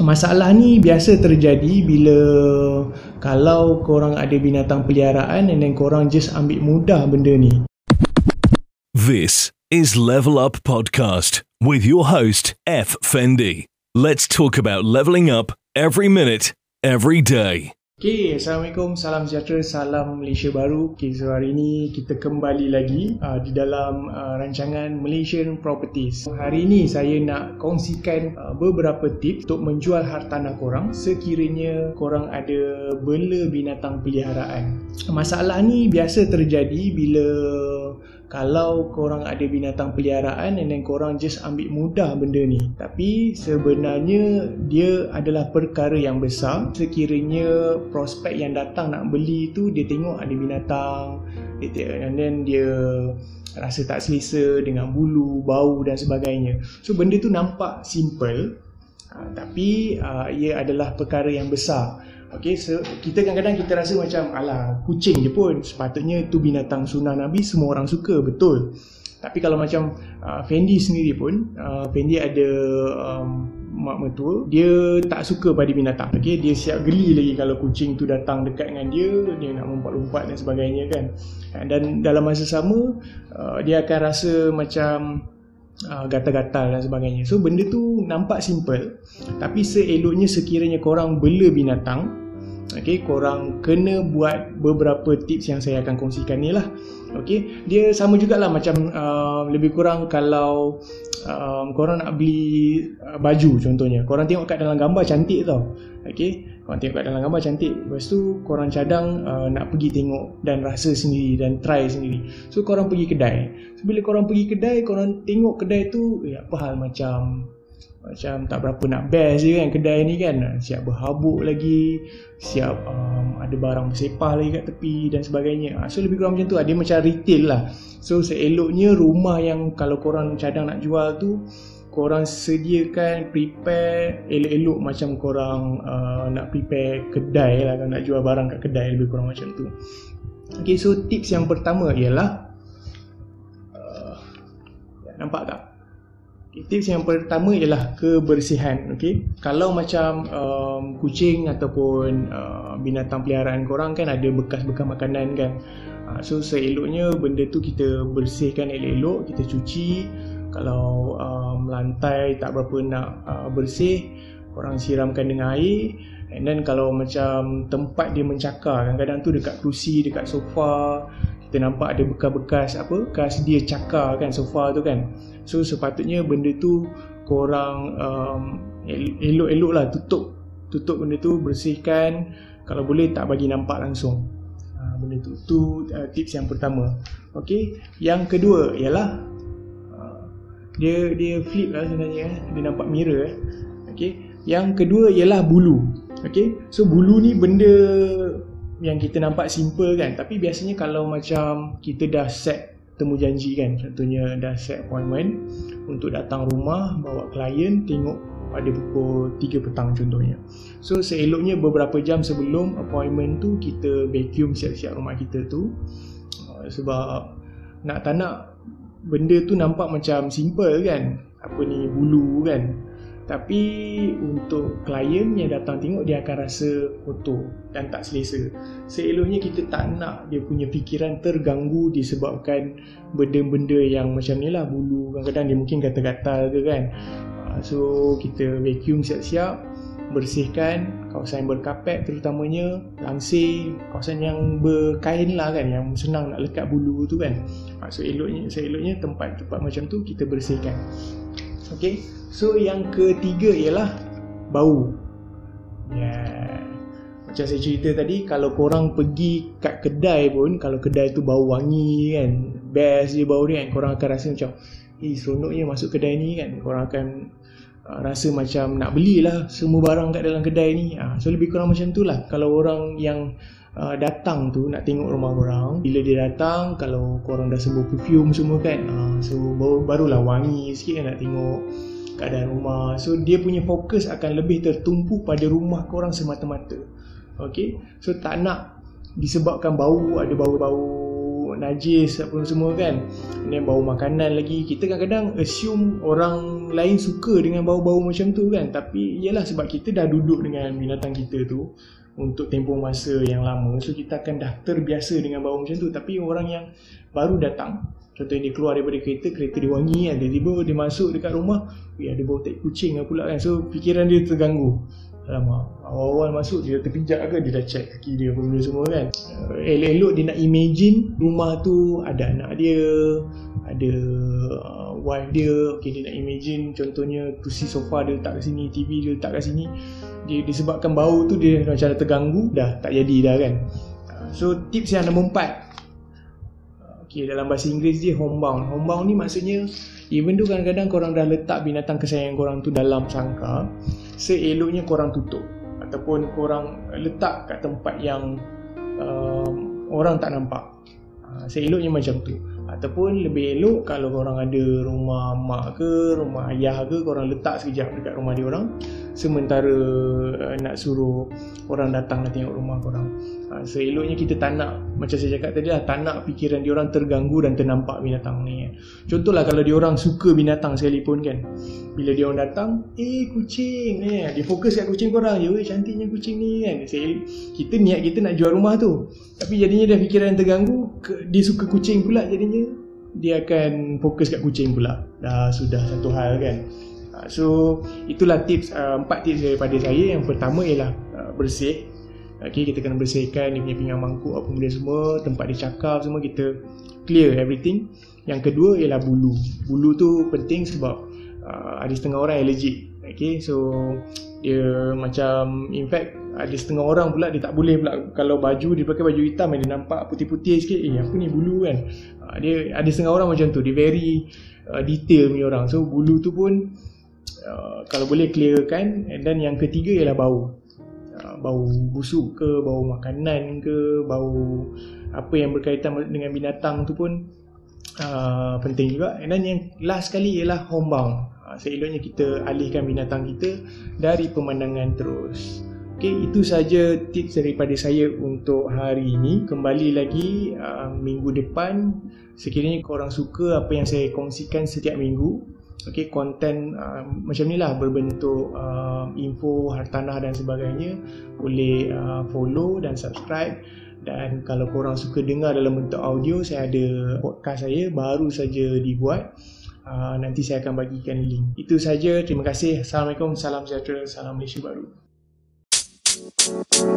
masalah ni biasa terjadi bila kalau korang ada binatang peliharaan and then korang just ambil mudah benda ni. This is Level Up Podcast with your host, F. Fendi. Let's talk about leveling up every minute, every day. Okay, Assalamualaikum, salam sejahtera, salam Malaysia baru. Okay, so hari ini kita kembali lagi uh, di dalam uh, rancangan Malaysian Properties. Hari ini saya nak kongsikan uh, beberapa tips untuk menjual hartanah korang sekiranya korang ada bela binatang peliharaan. Masalah ni biasa terjadi bila kalau korang ada binatang peliharaan and then korang just ambil mudah benda ni. Tapi sebenarnya dia adalah perkara yang besar. Sekiranya prospek yang datang nak beli tu dia tengok ada binatang and then dia rasa tak selesa dengan bulu, bau dan sebagainya. So benda tu nampak simple uh, tapi uh, ia adalah perkara yang besar Okay, so kita kadang-kadang kita rasa macam alah kucing je pun sepatutnya tu binatang sunnah Nabi semua orang suka betul. Tapi kalau macam uh, Fendi sendiri pun uh, Fendi ada um, mak mertua dia tak suka pada binatang. Okay, dia siap geli lagi kalau kucing tu datang dekat dengan dia dia nak lompat-lompat dan sebagainya kan. Dan dalam masa sama uh, dia akan rasa macam uh, gatal-gatal dan sebagainya. So benda tu nampak simple tapi seeloknya sekiranya korang bela binatang Okay, korang kena buat beberapa tips yang saya akan kongsikan ni lah. Okay, dia sama jugalah macam uh, lebih kurang kalau um, korang nak beli uh, baju contohnya. Korang tengok kat dalam gambar cantik tau. Okay, korang tengok kat dalam gambar cantik. Lepas tu korang cadang uh, nak pergi tengok dan rasa sendiri dan try sendiri. So korang pergi kedai. So bila korang pergi kedai, korang tengok kedai tu, eh, apa hal macam macam tak berapa nak best je kan kedai ni kan. Siap berhabuk lagi siap um, ada barang bersepah lagi kat tepi dan sebagainya. Ah, so lebih kurang macam tu lah. dia macam retail lah. So seeloknya rumah yang kalau korang cadang nak jual tu korang sediakan prepare elok-elok macam korang uh, nak prepare kedai lah. Kalau nak jual barang kat kedai lebih kurang macam tu. Ok so tips yang pertama ialah uh, nampak tak tips yang pertama ialah kebersihan okey? Kalau macam um, kucing ataupun uh, binatang peliharaan korang kan ada bekas-bekas makanan kan? Uh, so seeloknya benda tu kita bersihkan elok-elok kita cuci. Kalau um, lantai tak berapa nak uh, bersih korang siramkan dengan air. And then kalau macam tempat dia mencakar kadang-kadang tu dekat kerusi dekat sofa kita nampak ada bekas-bekas apa bekas dia cakar kan sofa tu kan. So sepatutnya benda tu korang um, elok-elok lah tutup. Tutup benda tu bersihkan. Kalau boleh tak bagi nampak langsung. Ha, benda tu. Tu uh, tips yang pertama. Okey yang kedua ialah uh, dia dia flip lah sebenarnya eh. dia nampak mirror eh. okey yang kedua ialah bulu. Okey so bulu ni benda yang kita nampak simple kan. Tapi biasanya kalau macam kita dah set temu janji kan. Contohnya dah set appointment untuk datang rumah bawa klien tengok pada pukul 3 petang contohnya. So seeloknya beberapa jam sebelum appointment tu kita vacuum siap-siap rumah kita tu. Uh, sebab nak tak nak benda tu nampak macam simple kan. Apa ni bulu kan tapi untuk klien yang datang tengok dia akan rasa kotor dan tak selesa. Seeloknya kita tak nak dia punya fikiran terganggu disebabkan benda-benda yang macam ni lah bulu kadang-kadang dia mungkin gatal-gatal ke kan. Ah, so kita vacuum siap-siap bersihkan kawasan yang berkapet terutamanya langsir kawasan yang berkain lah kan yang senang nak lekat bulu tu kan ah, so eloknya seeloknya tempat-tempat macam tu kita bersihkan Okay? So yang ketiga ialah Bau. Yeah. Macam saya cerita tadi Kalau korang pergi kat kedai pun Kalau kedai tu bau wangi kan Best je bau ni kan Korang akan rasa macam Eh seronoknya masuk kedai ni kan. Korang akan uh, Rasa macam nak belilah Semua barang kat dalam kedai ni. Uh, So lebih kurang macam tu lah. Kalau orang yang uh, datang tu nak tengok rumah korang bila dia datang kalau korang dah sembuh perfume semua kan uh, so baru, barulah wangi sikit kan nak tengok keadaan rumah. So dia punya fokus akan lebih tertumpu pada rumah korang semata-mata. Okay, so tak nak disebabkan bau ada bau-bau najis apa semua kan. Ni bau makanan lagi. Kita kadang-kadang assume orang lain suka dengan bau-bau macam tu kan. Tapi iyalah sebab kita dah duduk dengan binatang kita tu untuk tempoh masa yang lama. So kita akan dah terbiasa dengan bau macam tu. Tapi orang yang baru datang contohnya dia keluar daripada kereta kereta dia wangi kan. Tiba-tiba dia masuk dekat rumah ya ada bau tai kucing lah pula kan. So fikiran dia terganggu. Alamak, awal-awal masuk dia terpijak ke dia dah check kaki dia apa benda semua kan. Uh, elok-elok dia nak imagine rumah tu ada anak dia ada uh, wife dia. Okay, dia nak imagine contohnya kursi sofa dia letak kat sini TV dia letak kat sini. Dia disebabkan bau tu dia macam terganggu dah tak jadi dah kan. So tips yang nombor empat okay, dalam bahasa Inggeris dia homebound. Homebound ni maksudnya even tu kadang-kadang korang dah letak binatang kesayangan korang tu dalam sangka seeloknya korang tutup. Ataupun korang letak kat tempat yang um, orang tak nampak. Uh, seeloknya macam tu. Ataupun lebih elok kalau korang ada rumah mak ke rumah ayah ke korang letak sekejap dekat rumah dia orang sementara uh, nak suruh orang datang nak tengok rumah korang. Uh, seeloknya kita tak nak macam saya cakap tadi lah tak nak fikiran dia orang terganggu dan ternampak binatang ni. Contohlah kalau dia orang suka binatang sekalipun kan. Bila dia orang datang eh kucing eh dia fokus kat kucing korang je cantiknya kucing ni kan. Kita niat kita nak jual rumah tu. Tapi jadinya dia fikiran yang terganggu dia suka kucing pula jadinya dia akan fokus kat kucing pula. Dah sudah satu hal kan ah, so itulah tips uh, empat tips daripada saya. Yang pertama ialah uh, bersih. Okay, kita kena bersihkan dia punya pinggan mangkuk apa benda semua tempat dia cakap semua kita clear everything. Yang kedua ialah bulu. Bulu tu penting sebab uh, ada setengah orang allergic. Okay, so dia macam in fact ada setengah orang pula dia tak boleh pula. Kalau baju dia pakai baju hitam dia nampak putih-putih sikit eh apa ni bulu kan? Dia ada setengah orang macam tu. Dia very uh, detail punya orang. So bulu tu pun uh, kalau boleh clearkan and then yang ketiga ialah bau. Uh, bau busuk ke bau makanan ke bau apa yang berkaitan dengan binatang tu pun uh, penting juga. And then yang last sekali ialah homebound. Uh, seeloknya kita alihkan binatang kita dari pemandangan terus. Okay, itu saja tips daripada saya untuk hari ini. Kembali lagi uh, minggu depan, sekiranya korang suka apa yang saya kongsikan setiap minggu, okay, konten uh, macam ni lah berbentuk uh, info, hartanah dan sebagainya, boleh uh, follow dan subscribe. Dan kalau korang suka dengar dalam bentuk audio, saya ada podcast saya baru saja dibuat. Uh, nanti saya akan bagikan link. Itu saja. Terima kasih. Assalamualaikum. Salam sejahtera. Salam Malaysia Baru. You.